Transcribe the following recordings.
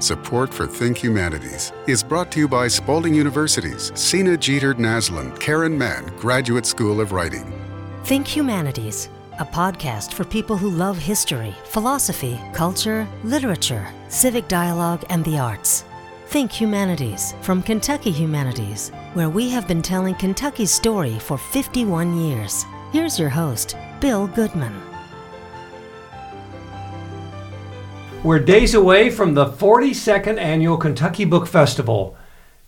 Support for Think Humanities is brought to you by Spalding University's Sena Jeter Naslund Karen Mann Graduate School of Writing. Think Humanities, a podcast for people who love history, philosophy, culture, literature, civic dialogue, and the arts. Think Humanities from Kentucky Humanities, where we have been telling Kentucky's story for 51 years. Here's your host, Bill Goodman. We're days away from the 42nd annual Kentucky Book Festival,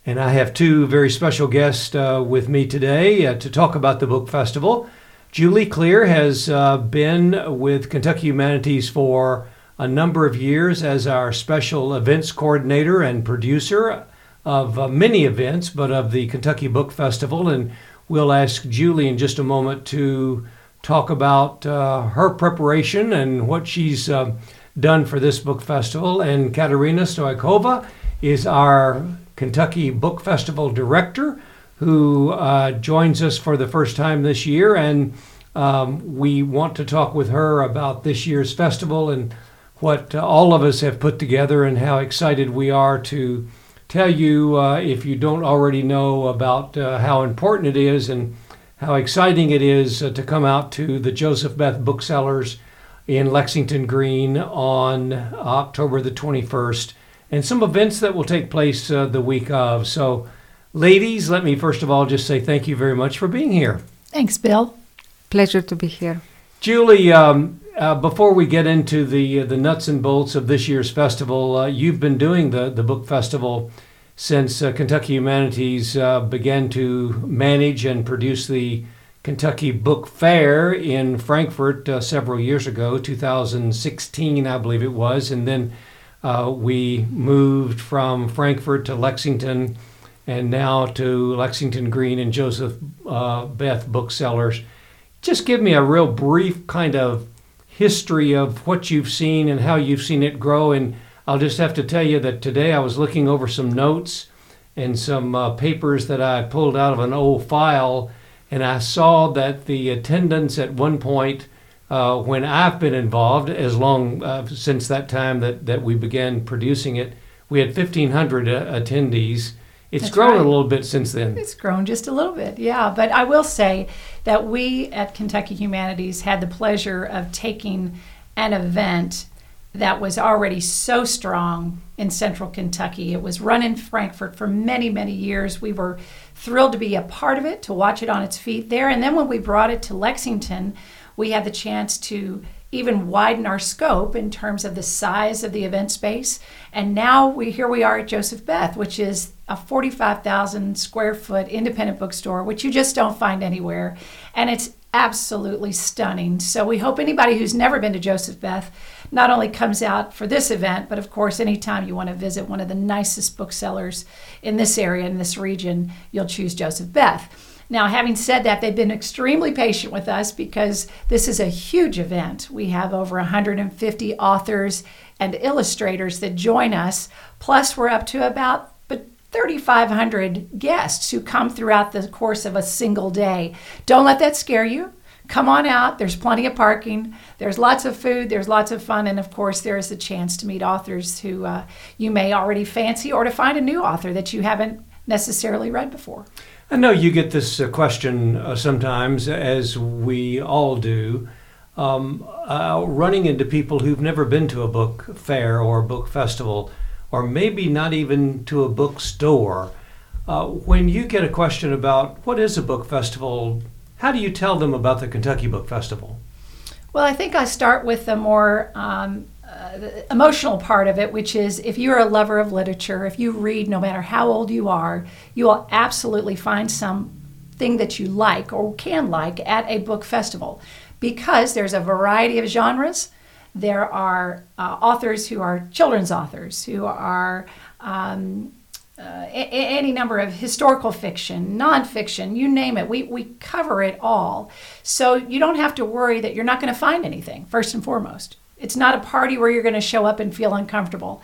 and I have two very special guests uh, with me today uh, to talk about the book festival. Julie Klier has uh, been with Kentucky Humanities for a number of years as our special events coordinator and producer of uh, many events, but of the Kentucky Book Festival. And we'll ask Julie in just a moment to talk about uh, her preparation and what she's uh, done for this book festival. And Katerina Stoykova is our Kentucky Book Festival director who uh, joins us for the first time this year. And um, we want to talk with her about this year's festival and what uh, all of us have put together and how excited we are to tell you, uh, if you don't already know, about uh, how important it is and how exciting it is uh, to come out to the Joseph Beth Booksellers in Lexington Green on October the 21st, and some events that will take place uh, the week of. So, ladies, let me first of all just say thank you very much for being here. Thanks, Bill. Pleasure to be here. Julie, um, uh, before we get into the uh, the nuts and bolts of this year's festival, uh, you've been doing the the book festival since uh, Kentucky Humanities uh, began to manage and produce the Kentucky Book Fair in Frankfort uh, several years ago, 2016, I believe it was. And then uh, we moved from Frankfort to Lexington and now to Lexington Green and Joseph uh, Beth Booksellers. Just give me a real brief kind of history of what you've seen and how you've seen it grow. And I'll just have to tell you that today I was looking over some notes and some uh, papers that I pulled out of an old file and I saw that the attendance at one point uh, when I've been involved, as long uh, since that time that, that we began producing it, we had 1,500 uh, attendees. It's That's grown right. a little bit since then. It's grown just a little bit, yeah. But I will say that we at Kentucky Humanities had the pleasure of taking an event that was already so strong in central Kentucky. It was run in Frankfort for many, many years. We were thrilled to be a part of it, to watch it on its feet there. And then when we brought it to Lexington, we had the chance to even widen our scope in terms of the size of the event space. And now we here we are at Joseph Beth, which is a 45,000 square foot independent bookstore, which you just don't find anywhere. And it's absolutely stunning. So we hope anybody who's never been to Joseph Beth not only comes out for this event, but of course, anytime you want to visit one of the nicest booksellers in this area, in this region, you'll choose Joseph Beth. Now, having said that, they've been extremely patient with us because this is a huge event. We have over 150 authors and illustrators that join us, plus, we're up to about 3,500 guests who come throughout the course of a single day. Don't let that scare you. Come on out. There's plenty of parking. There's lots of food. There's lots of fun. And of course, there is a chance to meet authors who uh, you may already fancy or to find a new author that you haven't necessarily read before. I know you get this uh, question uh, sometimes, as we all do, um, uh, running into people who've never been to a book fair or a book festival, or maybe not even to a bookstore. Uh, when you get a question about what is a book festival, how do you tell them about the Kentucky Book Festival? Well, I think I start with the more um, uh, the emotional part of it, which is if you're a lover of literature, if you read no matter how old you are, you will absolutely find something that you like or can like at a book festival because there's a variety of genres. There are uh, authors who are children's authors, who are um, uh, a- any number of historical fiction, nonfiction, you name it. We, we cover it all. So you don't have to worry that you're not going to find anything, first and foremost. It's not a party where you're going to show up and feel uncomfortable.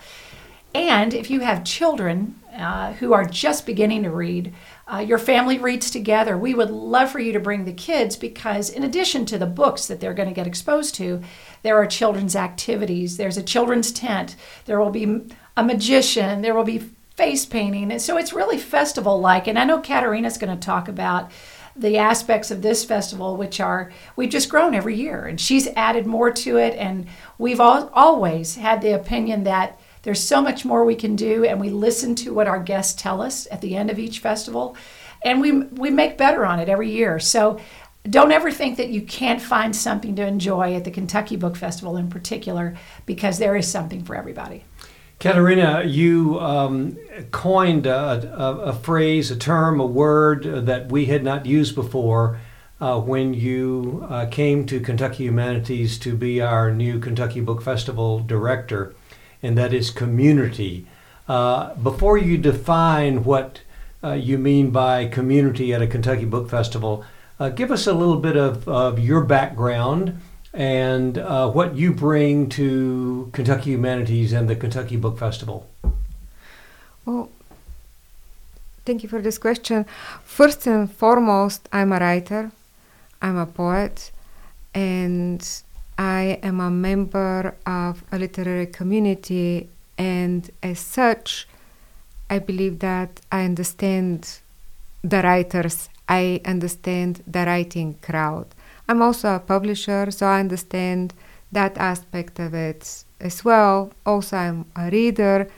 And if you have children uh, who are just beginning to read, uh, your family reads together. We would love for you to bring the kids because, in addition to the books that they're going to get exposed to, there are children's activities. There's a children's tent. There will be a magician, there will be face painting. And so it's really festival like. And I know Katerina's going to talk about the aspects of this festival, which are we've just grown every year, and she's added more to it. And we've all, always had the opinion that there's so much more we can do, and we listen to what our guests tell us at the end of each festival, and we we make better on it every year. So. Don't ever think that you can't find something to enjoy at the Kentucky Book Festival in particular, because there is something for everybody. Katerina, you um, coined a, a, a, phrase, a term, a word that we had not used before uh, when you uh, came to Kentucky Humanities to be our new Kentucky Book Festival director, and that is community. Uh, before you define what uh, you mean by community at a Kentucky Book Festival, uh, give us a little bit of, of your background and uh, what you bring to Kentucky Humanities and the Kentucky Book Festival. Well, thank you for this question. First and foremost, I'm a writer, I'm a poet, and I am a member of a literary community, and as such, I believe that I understand the writers I understand the writing crowd. I'm also a publisher, so I understand that aspect of it as well. Also, I'm a reader,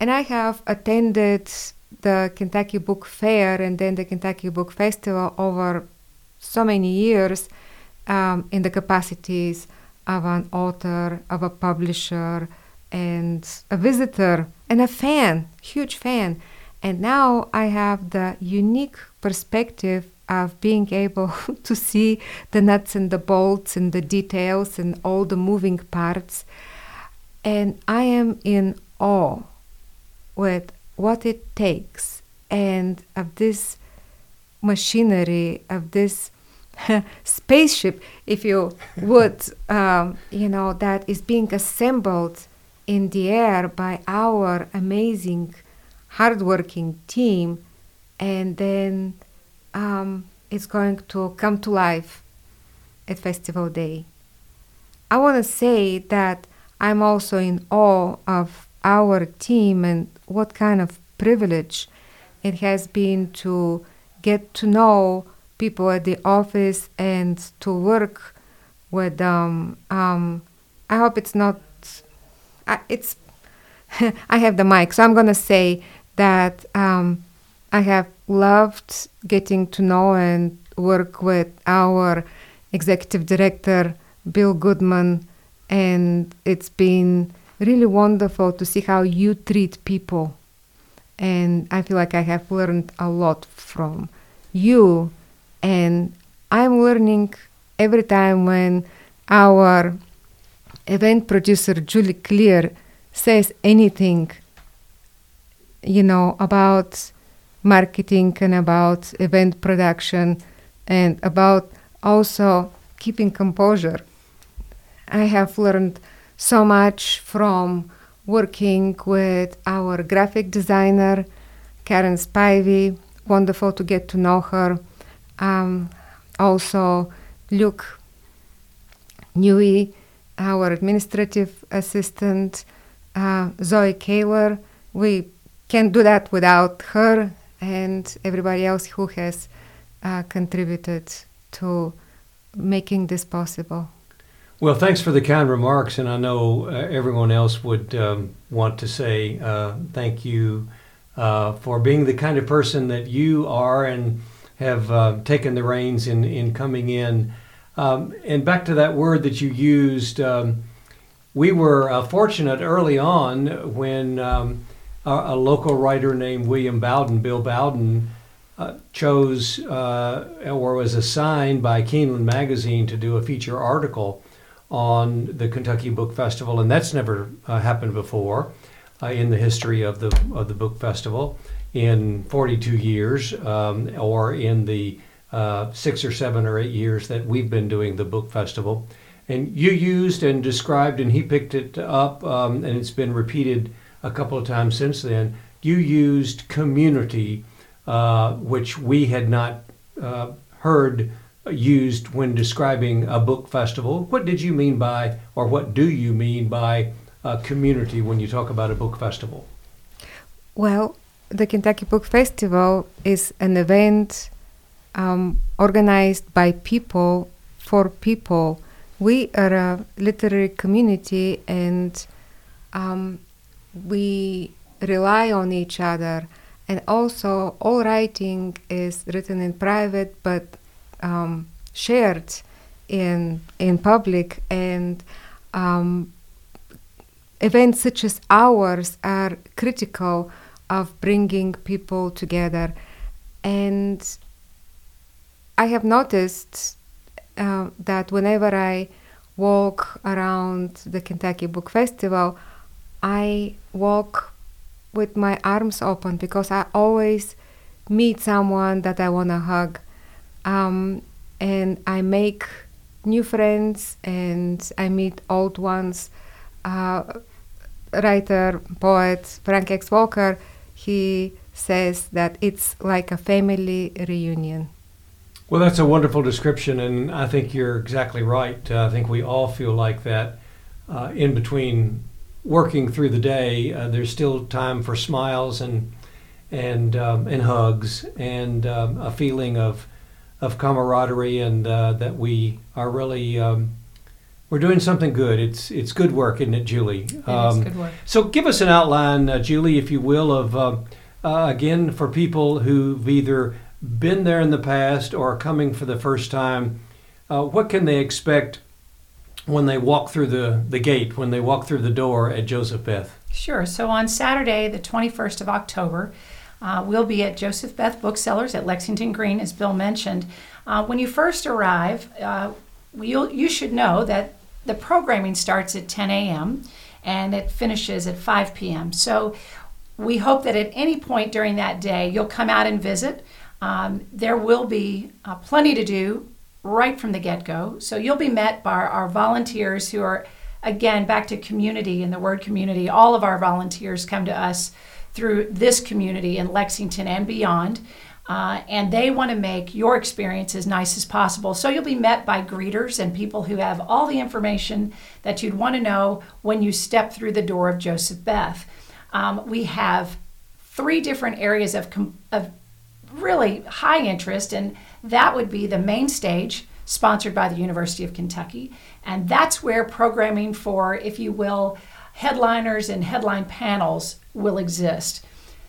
and I have attended the Kentucky Book Fair and then the Kentucky Book Festival over so many years um, in the capacities of an author, of a publisher, and a visitor, and a fan, huge fan. And now I have the unique perspective of being able to see the nuts and the bolts and the details and all the moving parts. And I am in awe with what it takes and of this machinery, of this spaceship, if you would, um, you know, that is being assembled in the air by our amazing hardworking team, and then um, it's going to come to life at Festival Day. I want to say that I'm also in awe of our team and what kind of privilege it has been to get to know people at the office and to work with them. Um, I hope it's not. Uh, it's. I have the mic, so I'm gonna say that um, I have loved getting to know and work with our executive director, Bill Goodman, and it's been really wonderful to see how you treat people. And I feel like I have learned a lot from you, and I'm learning every time when our event producer, Julie Klier, says anything you know, about marketing and about event production and about also keeping composure. I have learned so much from working with our graphic designer, Karen Spivey. Wonderful to get to know her. Um, also, Luke Newey, our administrative assistant, uh, Zoe Kaler. We can't do that without her and everybody else who has uh, contributed to making this possible. Well, thanks for the kind remarks, and I know uh, everyone else would um, want to say uh, thank you uh, for being the kind of person that you are and have uh, taken the reins in, in coming in. Um, and back to that word that you used, um, we were uh, fortunate early on when um, a, local writer named William Bowden, Bill Bowden, uh, chose uh, or was assigned by Keeneland Magazine to do a feature article on the Kentucky Book Festival, and that's never uh, happened before uh, in the history of the of the book festival in 42 years, um, or in the uh, six or seven or eight years that we've been doing the book festival. And you used and described, and he picked it up, um, and it's been repeated a couple of times since then, you used community, uh, which we had not uh, heard used when describing a book festival. What did you mean by, or what do you mean by uh, community when you talk about a book festival? Well, the Kentucky Book Festival is an event um, organized by people for people. We are a literary community and um, we rely on each other. And also, all writing is written in private but um, shared in in public. And um, events such as ours are critical of bringing people together. And I have noticed uh, that whenever I walk around the Kentucky Book Festival, I walk with my arms open because I always meet someone that I want to hug. Um, and I make new friends and I meet old ones. Uh, writer, poet Frank X. Walker, he says that it's like a family reunion. Well, that's a wonderful description, and I think you're exactly right. Uh, I think we all feel like that uh, in between working through the day. Uh, there's still time for smiles and and um, and hugs and um, a feeling of of camaraderie, and uh, that we are really um, we're doing something good. It's it's good work, isn't it, Julie? It is um, good work. So, give us an outline, uh, Julie, if you will, of uh, again for people who've either been there in the past or are coming for the first time, uh, what can they expect when they walk through the, the gate, when they walk through the door at Joseph Beth? Sure. So on Saturday, the 21st of October, uh, we'll be at Joseph Beth Booksellers at Lexington Green, as Bill mentioned. Uh, when you first arrive, uh, you should know that the programming starts at 10 a.m. and it finishes at 5 p.m. So we hope that at any point during that day, you'll come out and visit. Um, there will be uh, plenty to do right from the get go. So you'll be met by our, volunteers who are, again, back to community and the word community. All of our volunteers come to us through this community in Lexington and beyond. Uh, and they want to make your experience as nice as possible. So you'll be met by greeters and people who have all the information that you'd want to know when you step through the door of Joseph Beth. Um, we have three different areas of, com- of really high interest, and that would be the main stage sponsored by the University of Kentucky. And that's where programming for, if you will, headliners and headline panels will exist.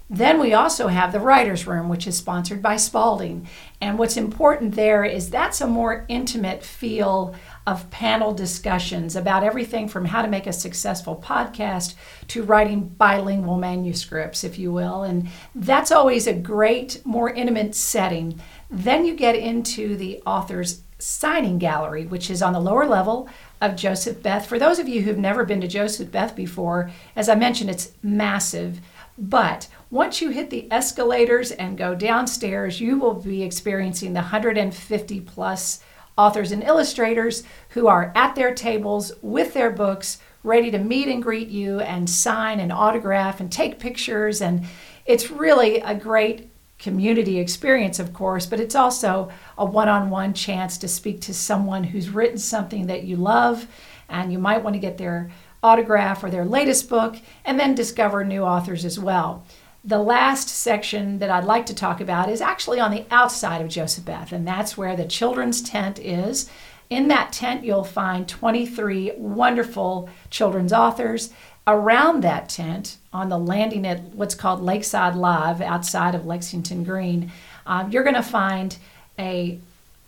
Then we also have the Writers' Room, which is sponsored by Spalding. And what's important there is that's a more intimate feel of panel discussions about everything from how to make a successful podcast to writing bilingual manuscripts, if you will. And that's always a great, more intimate setting. Then you get into the author's signing gallery, which is on the lower level of Joseph Beth. For those of you who've never been to Joseph Beth before, as I mentioned, it's massive. But once you hit the escalators and go downstairs, you will be experiencing the 150 plus authors and illustrators who are at their tables with their books, ready to meet and greet you and sign and autograph and take pictures. And it's really a great community experience, of course, but it's also a one on one chance to speak to someone who's written something that you love and you might want to get their autograph or their latest book and then discover new authors as well. The last section that I'd like to talk about is actually on the outside of Joseph Beth, and that's where the children's tent is. In that tent, you'll find 23 wonderful children's authors. Around that tent, on the landing at what's called Lakeside Live outside of Lexington Green, um, you're going to find a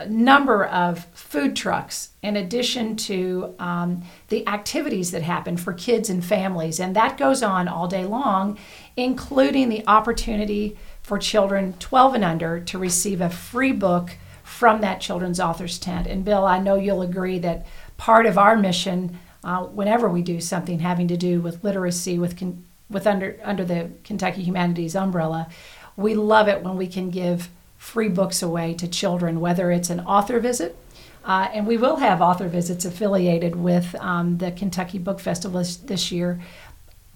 number of food trucks in addition to um, the activities that happen for kids and families. And that goes on all day long, including the opportunity for children 12 and under to receive a free book from that children's author's tent. And Bill, I know you'll agree that part of our mission, uh, whenever we do something having to do with literacy, with con- with under under the Kentucky Humanities umbrella, we love it when we can give free books away to children, whether it's an author visit, uh, and we will have author visits affiliated with um, the Kentucky Book Festival this, this, year.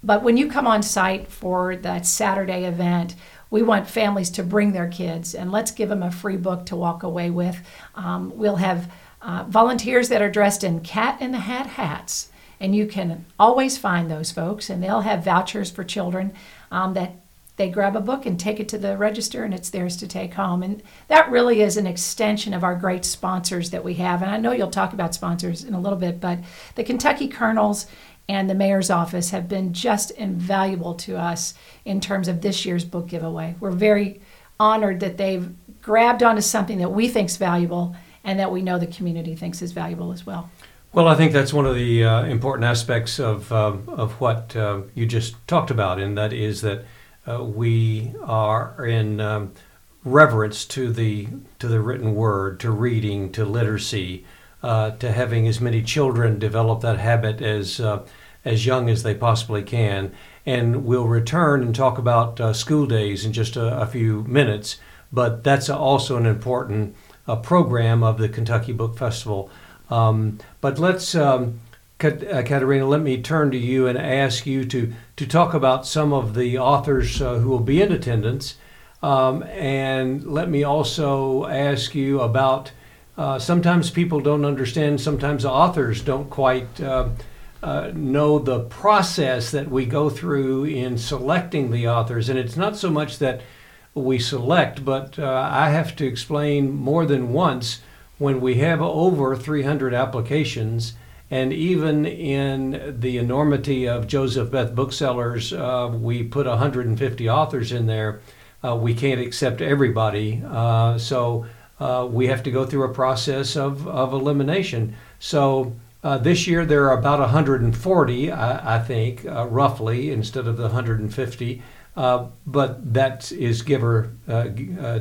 But when you come on site for that Saturday event, we want families to bring their kids and let's give them a free book to walk away with. Um, we'll have uh, volunteers that are dressed in cat in the hat hats And you can always find those folks, and they'll have vouchers for children um, that they grab a book and take it to the register and it's theirs to take home. And that really is an extension of our great sponsors that we have. And I know you'll talk about sponsors in a little bit, but the Kentucky Colonels and the mayor's office have been just invaluable to us in terms of this year's book giveaway. We're very honored that they've grabbed onto something that we think is valuable and that we know the community thinks is valuable as well. Well, I think that's one of the uh, important aspects of, um, of what uh, you just talked about, and that is that uh, we are in um, reverence to the to the written word, to reading, to literacy, uh, to having as many children develop that habit as uh, as young as they possibly can. And we'll return and talk about uh, school days in just a, a, few minutes. But that's also an important program of the Kentucky Book Festival. Um, but let's. Um, uh, Katerina, let me turn to you and ask you to, to talk about some of the authors uh, who will be in attendance. Um, and let me also ask you about uh, sometimes people don't understand, sometimes authors don't quite uh, uh, know the process that we go through in selecting the authors. And it's not so much that we select, but uh, I have to explain more than once when we have over 300 applications and even in the enormity of Joseph Beth Booksellers, uh, we put 150 authors in there. Uh, we can't accept everybody. Uh, so uh, we have to go through a process of, of elimination. So uh, this year there are about 140, I, I think, roughly, instead of the 150. But that is give or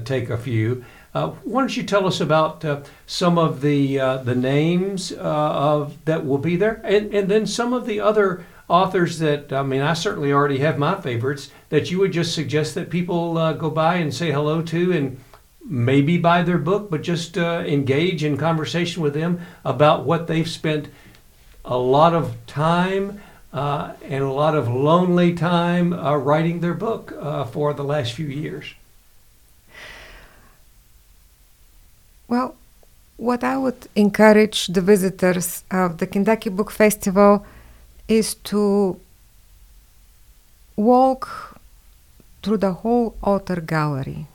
take a few. Uh, why don't you tell us about uh, some of the uh, the names uh, of that will be there, and and then some of the other authors that I mean, I certainly already have my favorites that you would just suggest that people uh, go by and say hello to, and maybe buy their book, but just uh, engage in conversation with them about what they've spent a lot of time. Uh, and a lot of lonely time uh, writing their book uh, for the last few years. Well, what I would encourage the visitors of the Kentucky Book Festival is to walk through the whole author gallery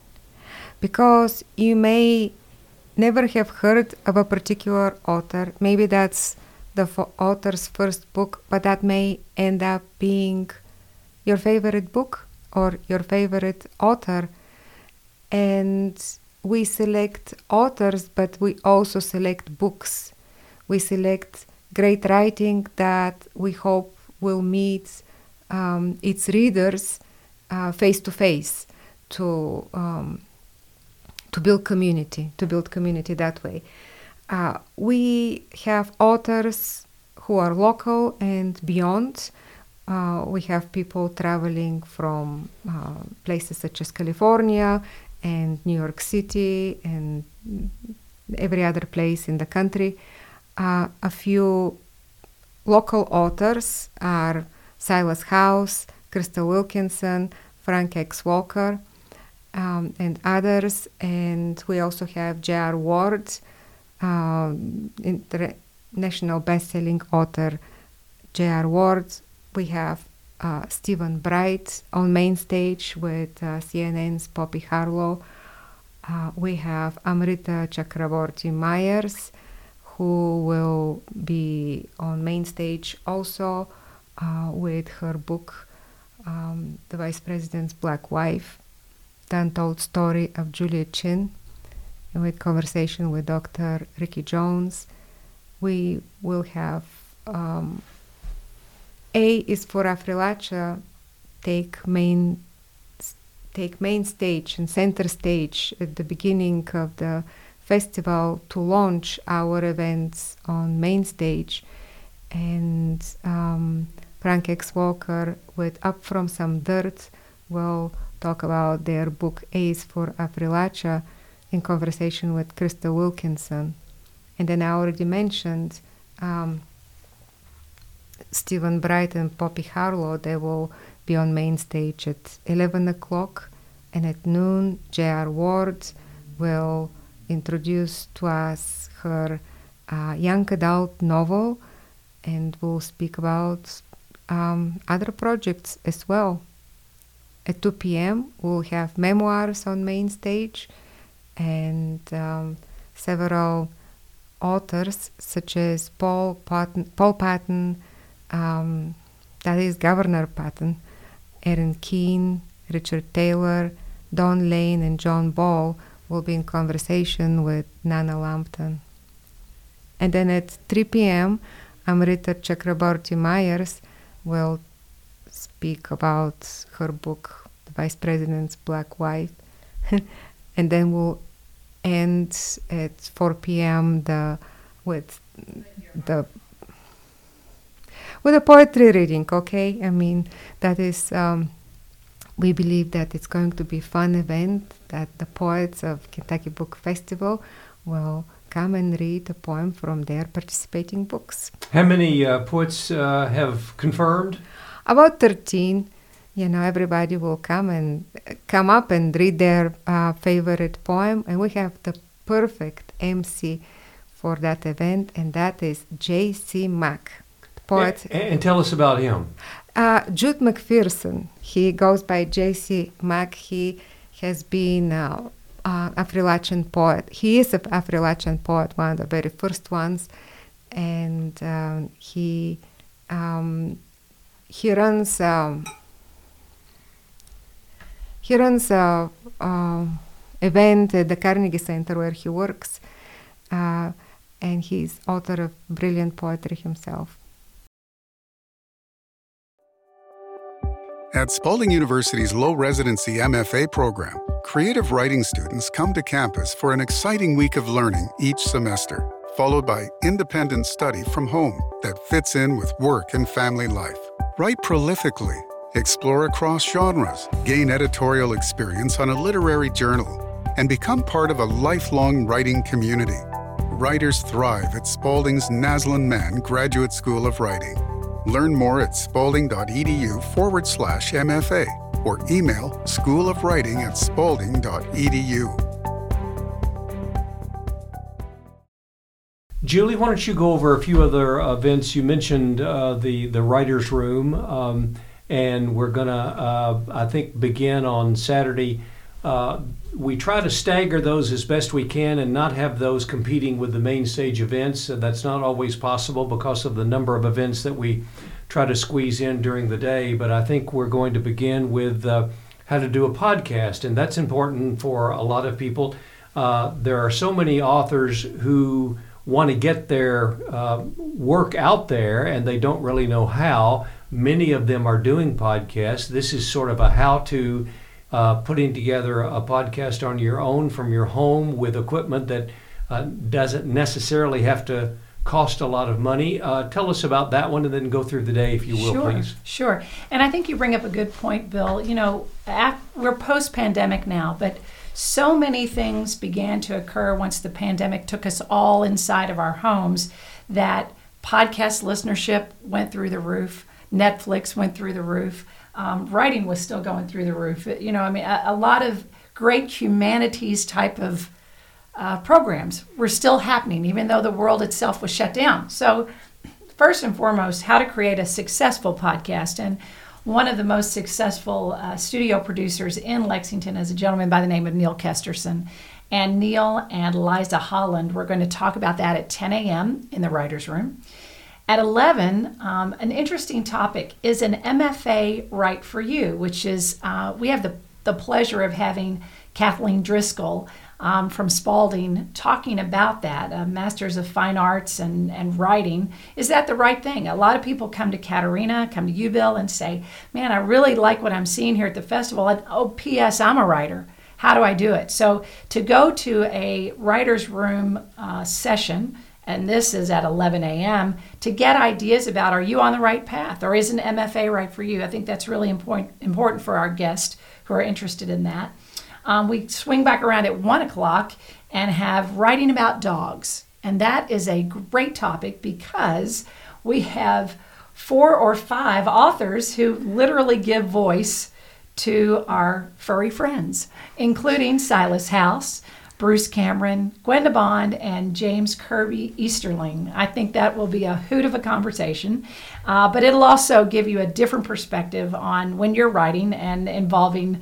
because you may never have heard of a particular author. Maybe that's the author's first book, but that may end up being your favorite book or your favorite author. And we select authors, but we also select books. We select great writing that we hope will meet um, its readers face to face to um, to build community, to build community that way. Uh, we have authors who are local and beyond. Uh, we have people traveling from uh, places such as California and New York City and every other place in the country. Uh, a few local authors are Silas House, Crystal Wilkinson, Frank X. Walker, um, and others. And we also have J.R. Ward, uh, international best-selling author J.R. Ward. We have uh, Stephen Bright on main stage with uh, CNN's Poppy Harlow. Uh, we have Amrita Chakrabarti Myers, who will be on main stage also uh, with her book, um, The Vice President's Black Wife, the untold story of Julia Chinn, and with conversation with Dr. Ricky Jones. We will have um, a is for Affrilachia take main take main stage and center stage at the beginning of the festival to launch our events on main stage and um, Frank X. Walker with upfromsumdirt will talk about their book Ace for Affrilachia in conversation with Crystal Wilkinson. And then I already mentioned um, Stephen Bright and Poppy Harlow, they will be on main stage at 11 o'clock. And at noon, J.R. Ward will introduce to us her uh, young adult novel. and we'll speak about um, other projects as well. At 2 p.m., we'll have memoirs on main stage and um, several authors such as Paul Patton, Paul Patton um, that is Governor Patton, Erin Keane, Richard Taylor, Don Lane, and John Ball will be in conversation with Nana Lampton. And then at 3 p.m., Amrita Chakrabarti Myers will speak about her book, The Vice President's Black Wife. and then we'll end at 4 p.m. The, with the with a poetry reading, okay? I mean, that is, um, we believe that it's going to be a fun event, that the poets of Kentucky Book Festival will come and read a poem from their participating books. How many uh, poets uh, have confirmed? About 13. You know, everybody will come and uh, come up and read their uh, favorite poem, and we have the perfect MC for that event, and that is J.C. Mack poet. And, and tell us about him. Uh, Jude McPherson. He goes by J.C. Mack. He has been uh, uh, Appalachian poet. He is an Appalachian poet, one of the very first ones, and um, he um, he runs um, he runs a, a, event at the Carnegie Center where he works, uh, and he's author of brilliant poetry himself. At Spalding University's low residency MFA program, creative writing students come to campus for an exciting week of learning each semester, followed by independent study from home that fits in with work and family life. Write prolifically, explore across genres, gain editorial experience on a literary journal, and become part of a lifelong writing community. Writers thrive at Spalding's Naslund Mann Graduate School of Writing. Learn more at spalding.edu forward slash MFA or email schoolofwriting at spalding.edu. Julie, why don't you go over a few other events? You mentioned uh, the the writers' room, um, and we're gonna, uh, I think, begin on Saturday. Uh, we try to stagger those as best we can and not have those competing with the main stage events. Uh, that's not always possible because of the number of events that we try to squeeze in during the day. But I think we're going to begin with uh, how to do a podcast, and that's important for a lot of people. Uh, there are so many authors who want to get their uh, work out there and they don't really know how. Many of them are doing podcasts. This is sort of a how to uh, putting together a podcast on your own from your home with equipment that uh, doesn't necessarily have to cost a lot of money. Uh, tell us about that one and then go through the day, if you will, sure, please. Sure. And I think you bring up a good point, Bill. You know, we're post pandemic now, but so many things began to occur once the pandemic took us all inside of our homes that podcast listenership went through the roof, Netflix went through the roof um, writing was still going through the roof. You know, I mean, a, a lot of great humanities type of uh, programs were still happening, even though the world itself was shut down. So, first and foremost, how to create a successful podcast. And one of the most successful uh, studio producers in Lexington is a gentleman by the name of Neil Kesterson. And Neil and Liza Holland, we're going to talk about that at 10 a.m. in the writer's room. At 11, um, an interesting topic is an MFA right for you, which is uh, we have the, the pleasure of having Kathleen Driscoll um, from Spalding talking about that, uh, Masters of Fine Arts and, and writing. Is that the right thing? A lot of people come to Katerina, come to you, Bill, and say, Man, I really like what I'm seeing here at the festival. And oh, P.S., I'm a writer. How do I do it? So to go to a writer's room uh, session, and this is at 11 a.m., to get ideas about are you on the right path or is an MFA right for you? I think that's really important, important for our guests who are interested in that. Um, we swing back around at 1 o'clock and have writing about dogs. And that is a great topic because we have four or five authors who literally give voice to our furry friends, including Silas House, Bruce Cameron, Gwenda Bond, and James Kirby Easterling. I think that will be a hoot of a conversation, uh, but it'll also give you a different perspective on when you're writing and involving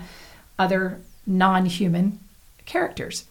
other non human characters.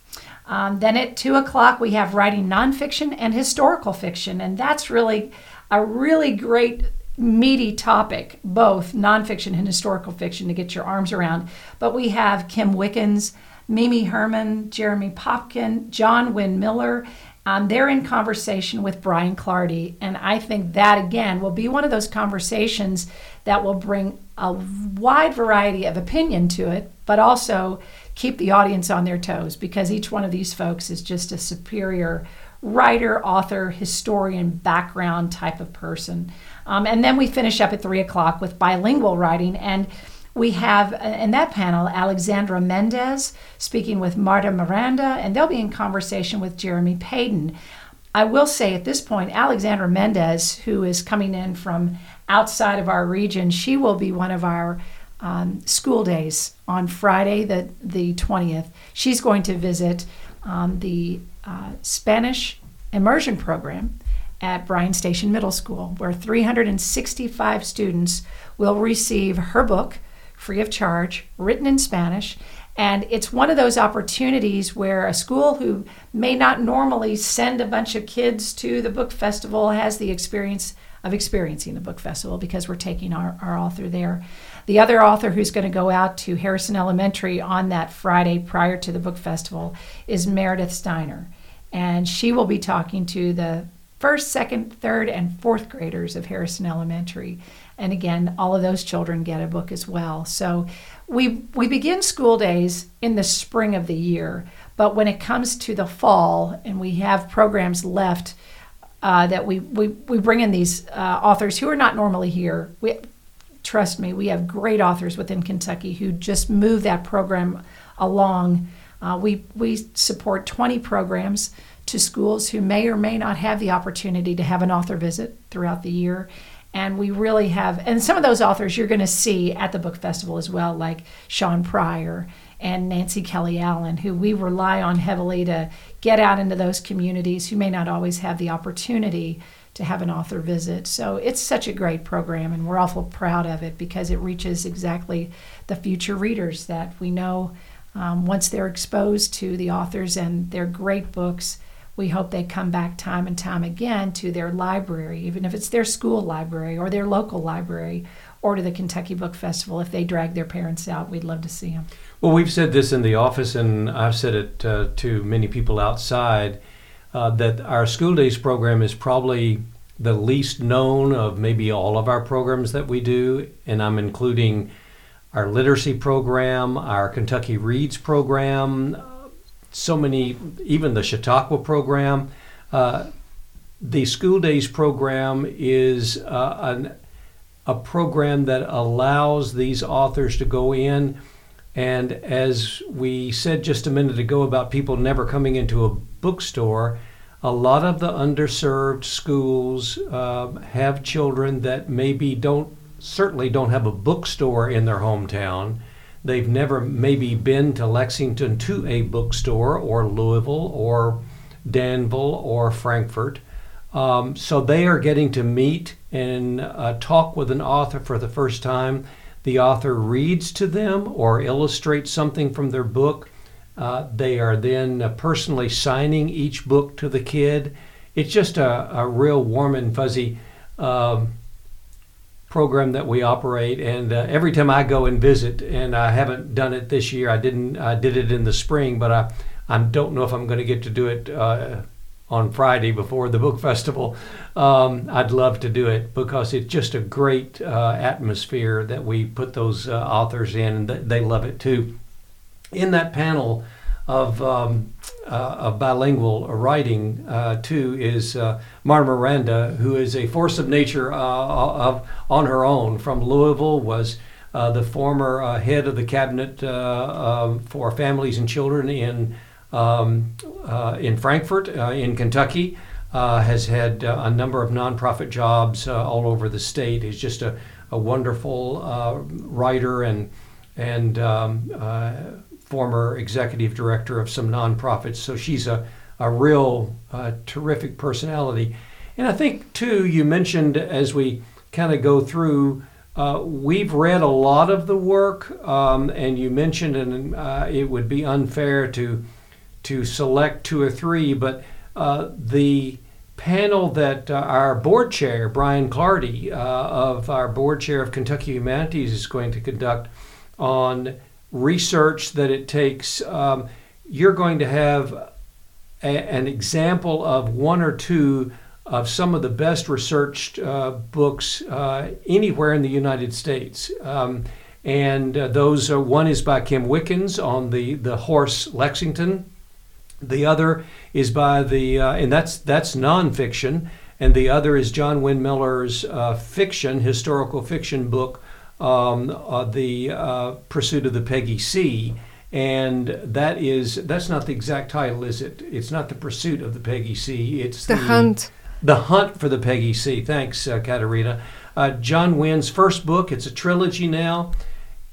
Um, then at two o'clock, we have writing nonfiction and historical fiction, and that's really a really great meaty topic, both nonfiction and historical fiction, to get your arms around. But we have Kim Wickens, Mimi Herman, Jeremy Popkin, John Wynn Miller. Um, they're in conversation with Brian Clardy, and I think that again will be one of those conversations that will bring a wide variety of opinion to it, but also keep the audience on their toes because each one of these folks is just a superior writer, author, historian, background type of person. Um, and then we finish up at three o'clock with bilingual writing. And we have uh, in that panel Alexandra Mendez speaking with Marta Miranda, and they'll be in conversation with Jeremy Payton. I will say at this point, Alexandra Mendez, who is coming in from outside of our region, she will be one of our um, school days on Friday, the, the 20th. She's going to visit um, the uh, Spanish immersion program at Bryan Station Middle School, where 365 students will receive her book free of charge, written in Spanish. And it's one of those opportunities where a school who may not normally send a bunch of kids to the book festival has the experience of experiencing the book festival because we're taking our, our author there. The other author who's going to go out to Harrison Elementary on that Friday prior to the book festival is Meredith Steiner. And she will be talking to the first, second, third, and fourth graders of Harrison Elementary. And again, all of those children get a book as well. So we, we begin school days in the spring of the year, but when it comes to the fall and we have programs left, uh, that we, we, we bring in these uh, authors who are not normally here. We, trust me, we have great authors within Kentucky who just move that program along. Uh, we, we support 20 programs to schools who may or may not have the opportunity to have an author visit throughout the year. And we really have, and some of those authors you're going to see at the book festival as well, like Sean Pryor and Nancy Kelly Allen, who we rely on heavily to get out into those communities who may not always have the opportunity to have an author visit. So it's such a great program, and we're awful proud of it because it reaches exactly the future readers that we know um, once they're exposed to the authors and their great books. We hope they come back time and time again to their library, even if it's their school library or their local library or to the Kentucky Book Festival. If they drag their parents out, we'd love to see them. Well, we've said this in the office, and I've said it uh, to many people outside uh, that our school days program is probably the least known of maybe all of our programs that we do, and I'm including our literacy program, our Kentucky Reads program, so many, even the Chautauqua program. Uh, the school days program is uh, an, a program that allows these authors to go in. And as we said just a minute ago about people never coming into a bookstore, a lot of the underserved schools uh, have children that maybe don't certainly don't have a bookstore in their hometown. They've never maybe been to Lexington to a bookstore or Louisville or Danville or Frankfort. Um, so they are getting to meet and uh, talk with an author for the first time. The author reads to them or illustrates something from their book. Uh, they are then uh, personally signing each book to the kid. It's just a, a real warm and fuzzy um, program that we operate. And uh, every time I go and visit, and I haven't done it this year, I didn't. I did it in the spring, but I, I don't know if I'm going to get to do it uh, on Friday before the book festival. Um, I'd love to do it because it's just a great uh, atmosphere that we put those uh, authors in, and they love it too in that panel of, um, of bilingual writing, uh, too, is uh, Marta Miranda, who is a force of nature uh, of, on her own from Louisville, was uh, the former uh, head of the cabinet um, for families and children in, um, in Frankfort, in Kentucky. has had a number of nonprofit jobs all over the state. Is just a, a wonderful writer and and um, uh, former executive director of some nonprofits. So she's a, a real uh, terrific personality. And I think, too, you mentioned as we kind of go through, uh, we've read a lot of the work, um, and you mentioned, and uh, it would be unfair to to select two or three, but uh, the panel that uh, our board chair, Brian Clardy, uh, of our board chair of Kentucky Humanities, is going to conduct on research that it takes. Um, you're going to have a, an example of one or two of some of the best researched uh, books uh, anywhere in the United States. Um, and uh, those are, one is by Kim Wickens on the, the horse Lexington. The other is by the, uh, and that's, that's nonfiction. And the other is John Winn Miller's uh, fiction, historical fiction book, um, uh, The Pursuit of the Peggy C and that is that's not the exact title is it it's not the pursuit of the peggy c it's the, the hunt the Hunt for the Peggy C. Thanks, uh, Katerina. Uh, John Winn's first book, it's a trilogy now.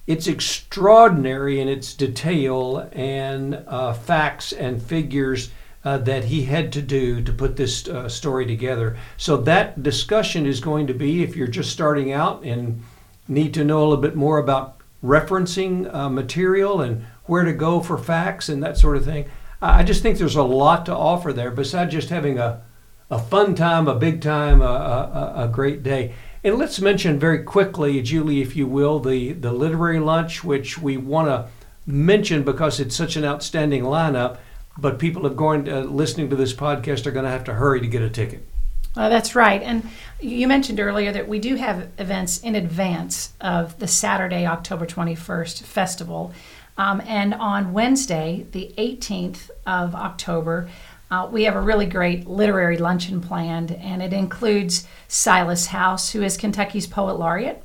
It's extraordinary in its detail and uh, facts and figures uh, that he had to do to put this uh, story together. So, that discussion is going to be if you're just starting out and need to know a little bit more about referencing uh, material and where to go for facts and that sort of thing. I just think there's a lot to offer there besides just having a a fun time, a big time, a, a, a great day. And let's mention very quickly, Julie, if you will, the, the literary lunch, which we want to mention because it's such an outstanding lineup. But people are going to, listening to this podcast are going to have to hurry to get a ticket. Uh, that's right. And you mentioned earlier that we do have events in advance of the Saturday, October 21st festival. Um, and on Wednesday, the 18th of October, uh, we have a really great literary luncheon planned, and it includes Silas House, who is Kentucky's Poet Laureate,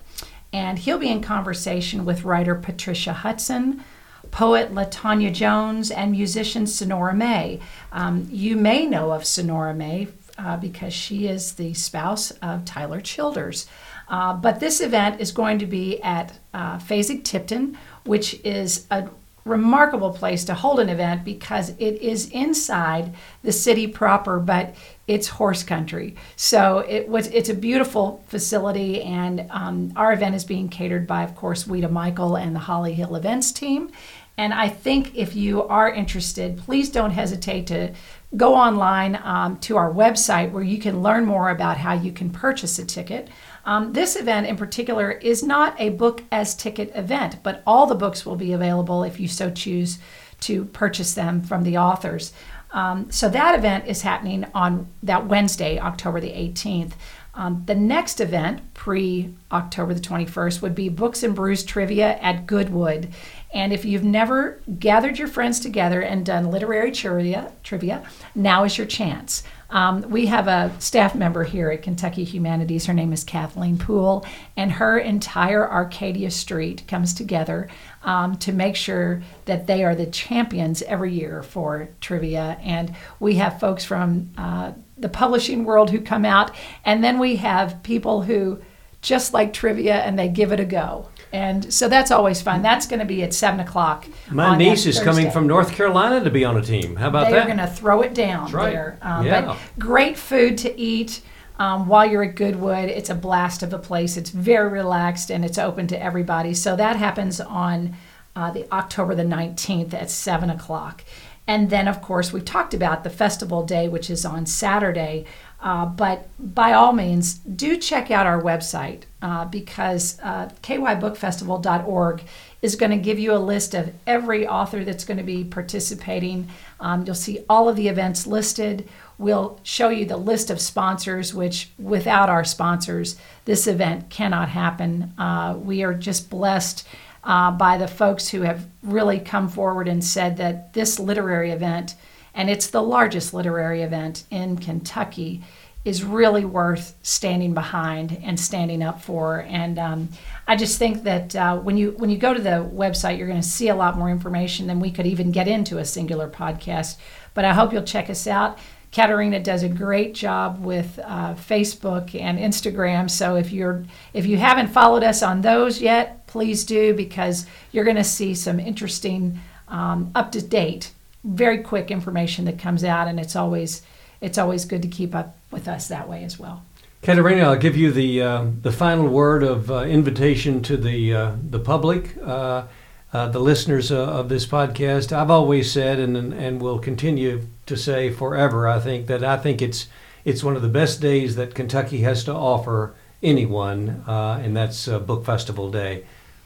and he'll be in conversation with writer Patricia Hudson, poet LaTanya Jones, and musician Senora May. Um, you may know of Senora May uh, because she is the spouse of Tyler Childers. Uh, but this event is going to be at uh, Fasig-Tipton, which is a remarkable place to hold an event because it is inside the city proper, but it's horse country. So it was it's a beautiful facility, and um, our event is being catered by, of course, Ouita Michel and the Holly Hill events team. And I think if you are interested, please don't hesitate to go online um, to our website where you can learn more about how you can purchase a ticket. Um, this event in particular is not a book as ticket event, but all the books will be available if you so choose to purchase them from the authors. Um, so that event is happening on that Wednesday, October the 18th. Um, the next event, pre October the 21st, would be Books and Brews Trivia at Goodwood. And if you've never gathered your friends together and done literary trivia, trivia now is your chance. Um, we have a staff member here at Kentucky Humanities. Her name is Kathleen Poole, and her entire Arcadia Street comes together um, to make sure that they are the champions every year for trivia. And we have folks from uh, the publishing world who come out, and then we have people who just like trivia and they give it a go. And so that's always fun. That's going to be at seven o'clock. My niece is coming from North Carolina to be on a team. How about they that? They're going to throw it down right. there. Um, yeah. But great food to eat. Um, while you're at Goodwood, it's a blast of a place. It's very relaxed and it's open to everybody. So that happens on uh, the October the 19th at 7 o'clock. And then, of course, we talked about the festival day, which is on Saturday. Uh, but by all means, do check out our website uh, because uh, kybookfestival.org is going to give you a list of every author that's going to be participating. Um, you'll see all of the events listed. We'll show you the list of sponsors, which without our sponsors, this event cannot happen. Uh, we are just blessed uh, by the folks who have really come forward and said that this literary event and it's the largest literary event in Kentucky, is really worth standing behind and standing up for. And um, I just think that uh, when you when you go to the website, you're going to see a lot more information than we could even get into a singular podcast. But I hope you'll check us out. Katerina does a great job with uh, Facebook and Instagram. So if you're if you haven't followed us on those yet, please do because you're going to see some interesting, um, up to date, very quick information that comes out, and it's always it's always good to keep up with us that way as well. Katerina, I'll give you the uh, the final word of uh, invitation to the uh, the public, uh, uh, the listeners uh, of this podcast. I've always said, and and will continue to say forever. I think that I think it's it's one of the best days that Kentucky has to offer anyone, and that's Book Festival Day.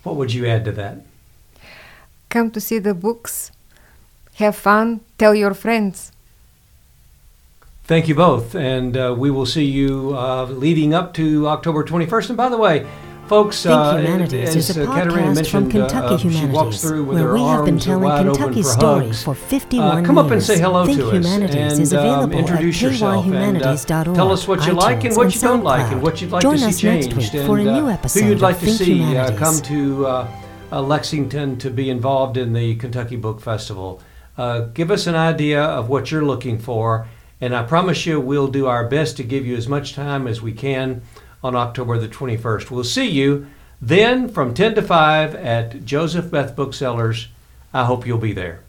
What would you add to that? Come to see the books, have fun, tell your friends. Thank you both, and uh, we will see you uh, leading up to October 21st. And by the way, folks, Think uh, Humanities as is a uh, podcast from mentioned, uh, Kentucky uh, Humanities, where we have been telling Kentucky's for story hugs. for Uh, 51 come up and years. say hello Think to us Humanities and is um, available introduce at yourself and uh, kyhumanities.org, tell us what you like and what you don't like and what you'd like Join to see us next week and for a new uh, episode who you'd like to see uh, come to uh, uh, Lexington to be involved in the Kentucky Book Festival. Uh, give us an idea of what you're looking for, and I promise you we'll do our best to give you as much time as we can on October the 21st. We'll see you then from 10 to 5 at Joseph Beth Booksellers. I hope you'll be there.